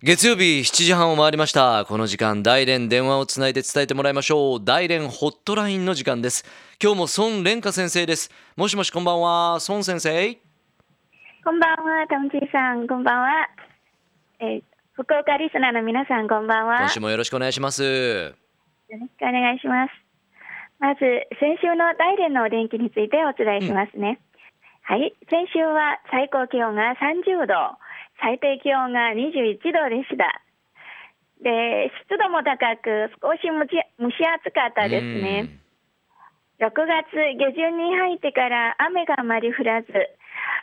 月曜日7時半を回りました。この時間大連電話をつないで伝えてもらいましょう。大連ホットラインの時間です。今日も孫蓮華先生です。もしもしこんばんは。孫先生。こんばんはトムチーさん。こんばんは、えー、福岡リスナーの皆さんこんばんは。今週もよろしくお願いします。よろしくお願いします。まず先週の大連のお天気についてお伝えしますね、うん、はい。先週は最高気温が30度最低気温が21度でした。で、湿度も高く、少し蒸し暑かったですね。6月下旬に入ってから雨があまり降らず、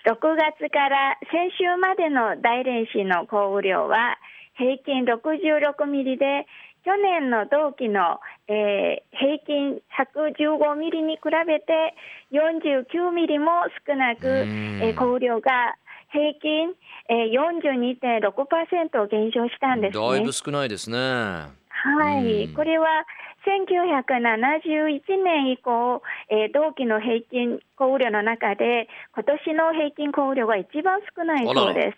6月から先週までの大連市の降雨量は平均66ミリで、去年の同期の、えー、平均115ミリに比べて49ミリも少なく、えー、降雨量が平均、えー、42.6%減少したんです、ね、だいぶ少ないですね。はい、これは1971年以降、えー、同期の平均降雨量の中で、今年の平均降雨量が一番少ないそうです。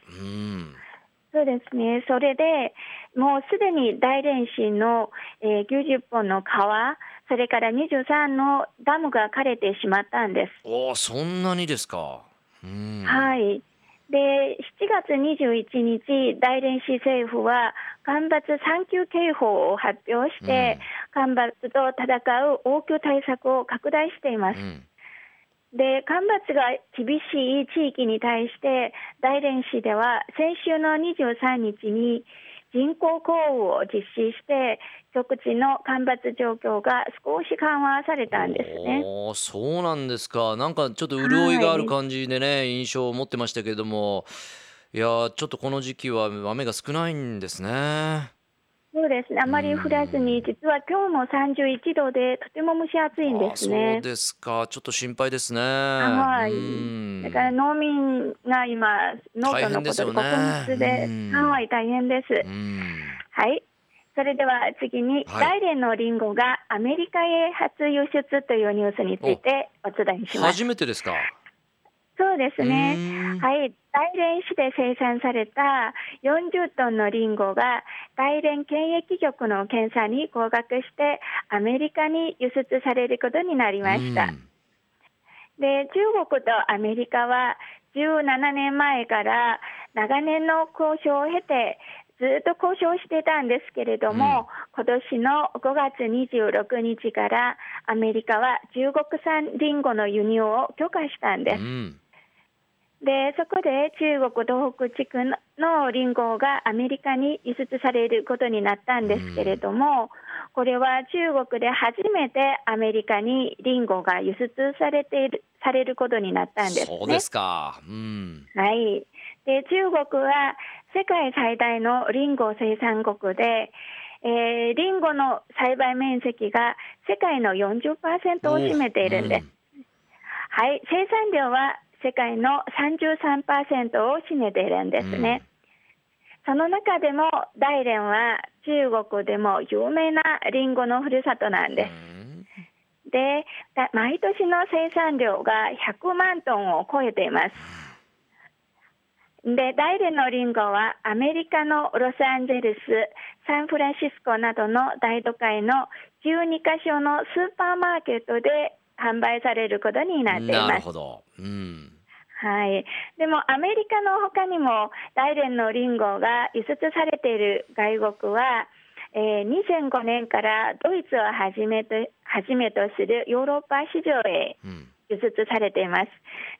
そうですね、それでもうすでに大連市の、えー、90本の川、それから23のダムが枯れてしまったんです。おそんなにですか。はい。で、7月21日、大連市政府は干ばつ3級警報を発表して、うん、干ばつと戦う応急対策を拡大しています。うんで干ばつが厳しい地域に対して大連市では先週の23日に人工降雨を実施して局地の干ばつ状況が少し緩和されたんですね。そうなんですか。なんかちょっと潤いがある感じでね、はい、印象を持ってましたけれども、いやちょっとこの時期は雨が少ないんですね。そうですね、あまり降らずに、実は今日も31度で、とても蒸し暑いんですね。そうですか、ちょっと心配ですね。はい。だから農民が今、農家のことで穀物で、はい、大変です。はい。それでは次に、はい、大連のリンゴがアメリカへ初輸出というニュースについてお伝えします。初めてですか？そうですね。はい。大連市で生産された40トンのリンゴが大連検疫局の検査に合格してアメリカに輸出されることになりました。で、中国とアメリカは17年前から長年の交渉を経てずっと交渉してたんですけれども、うん、今年の5月26日からアメリカは中国産リンゴの輸入を許可したんです。うんでそこで中国東北地区のリンゴがアメリカに輸出されることになったんですけれども、これは中国で初めてアメリカにリンゴが輸出されているされることになったんです、ね、そうですか、うん、はい、で中国は世界最大のリンゴ生産国で、えー、リンゴの栽培面積が世界の40%を占めているんです。はい、生産量は世界の33%を占めているんですね。うん、その中でも大連は中国でも有名なリンゴのふるさとなんです。うん、で、毎年の生産量が100万トンを超えています。で、大連のリンゴはアメリカのロサンゼルス、サンフランシスコなどの大都会の12カ所のスーパーマーケットで販売されることになっています。なるほど。うん。はい。でもアメリカの他にも大連のリンゴが輸出されている外国は、えー、2005年からドイツをはじめとはじめとするヨーロッパ市場へ輸出されています。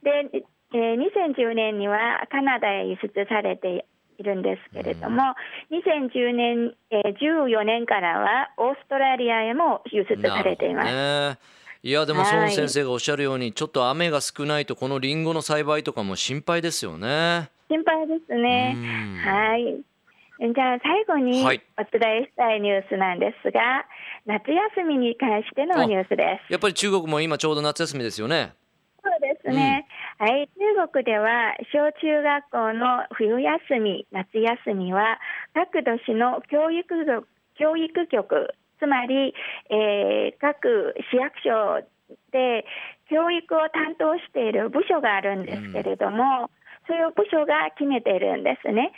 で、えー、2010年にはカナダへ輸出されているんですけれども、うん、2010年、えー、14年からはオーストラリアへも輸出されています。いやでも孫先生がおっしゃるように、ちょっと雨が少ないとこのりんごの栽培とかも心配ですよね。心配ですね。はい。じゃあ最後にお伝えしたいニュースなんですが、はい、夏休みに関してのニュースです。やっぱり中国も今ちょうど夏休みですよね。そうですね。うん、はい、中国では小中学校の冬休み、夏休みは各都市の教育局教育局つまり、えー、各市役所で教育を担当している部署があるんですけれども、うん、そういう部署が決めているんですね。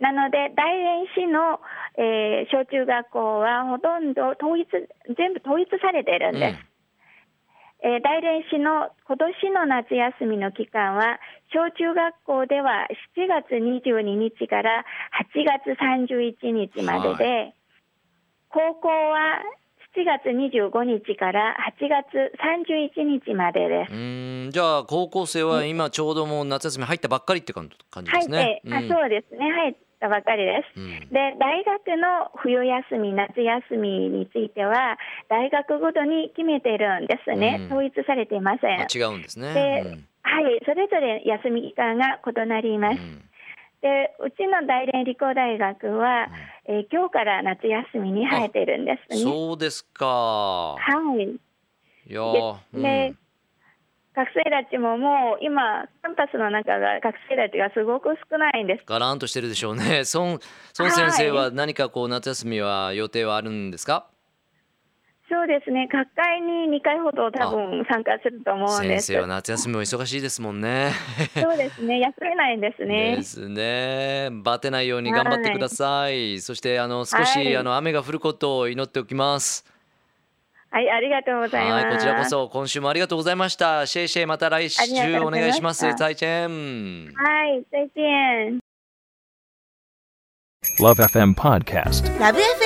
なので、大連市の、えー、小中学校はほとんど統一、全部統一されているんです。うん、えー、大連市の今年の夏休みの期間は、小中学校では7月22日から8月31日までで、はい、高校は7月25日から8月31日までです。うんじゃあ高校生は今ちょうどもう夏休み入ったばっかりって感じですね。はい、あそうですね。はい。たばかりです、うん、で大学の冬休み夏休みについては大学ごとに決めているんですね、うん、統一されていません。違うんですね。で、うん、はいそれぞれ休み期間が異なります、でうちの大連理工大学は、うん、えー、今日から夏休みに入っているんですねそうですかはいいやで、学生たちももう今、キャンパスの中が学生たちがすごく少ないんです。がらんとしてるでしょうね。孫孫先生は何かこう夏休みは予定はあるんですか？そうですね。学会に2回ほど多分参加すると思うんです。先生は夏休みも忙しいですもんね。そうですね。休めないんですね。ですね。バテないように頑張ってください。はい、そしてあの少し、はい、あの雨が降ることを祈っておきます。はい、ありがとうございます。こちらこそ今週もありがとうございました。シェイシェイまた来週お願いします。再见。はい、再见。LoveFM Podcast LoveFM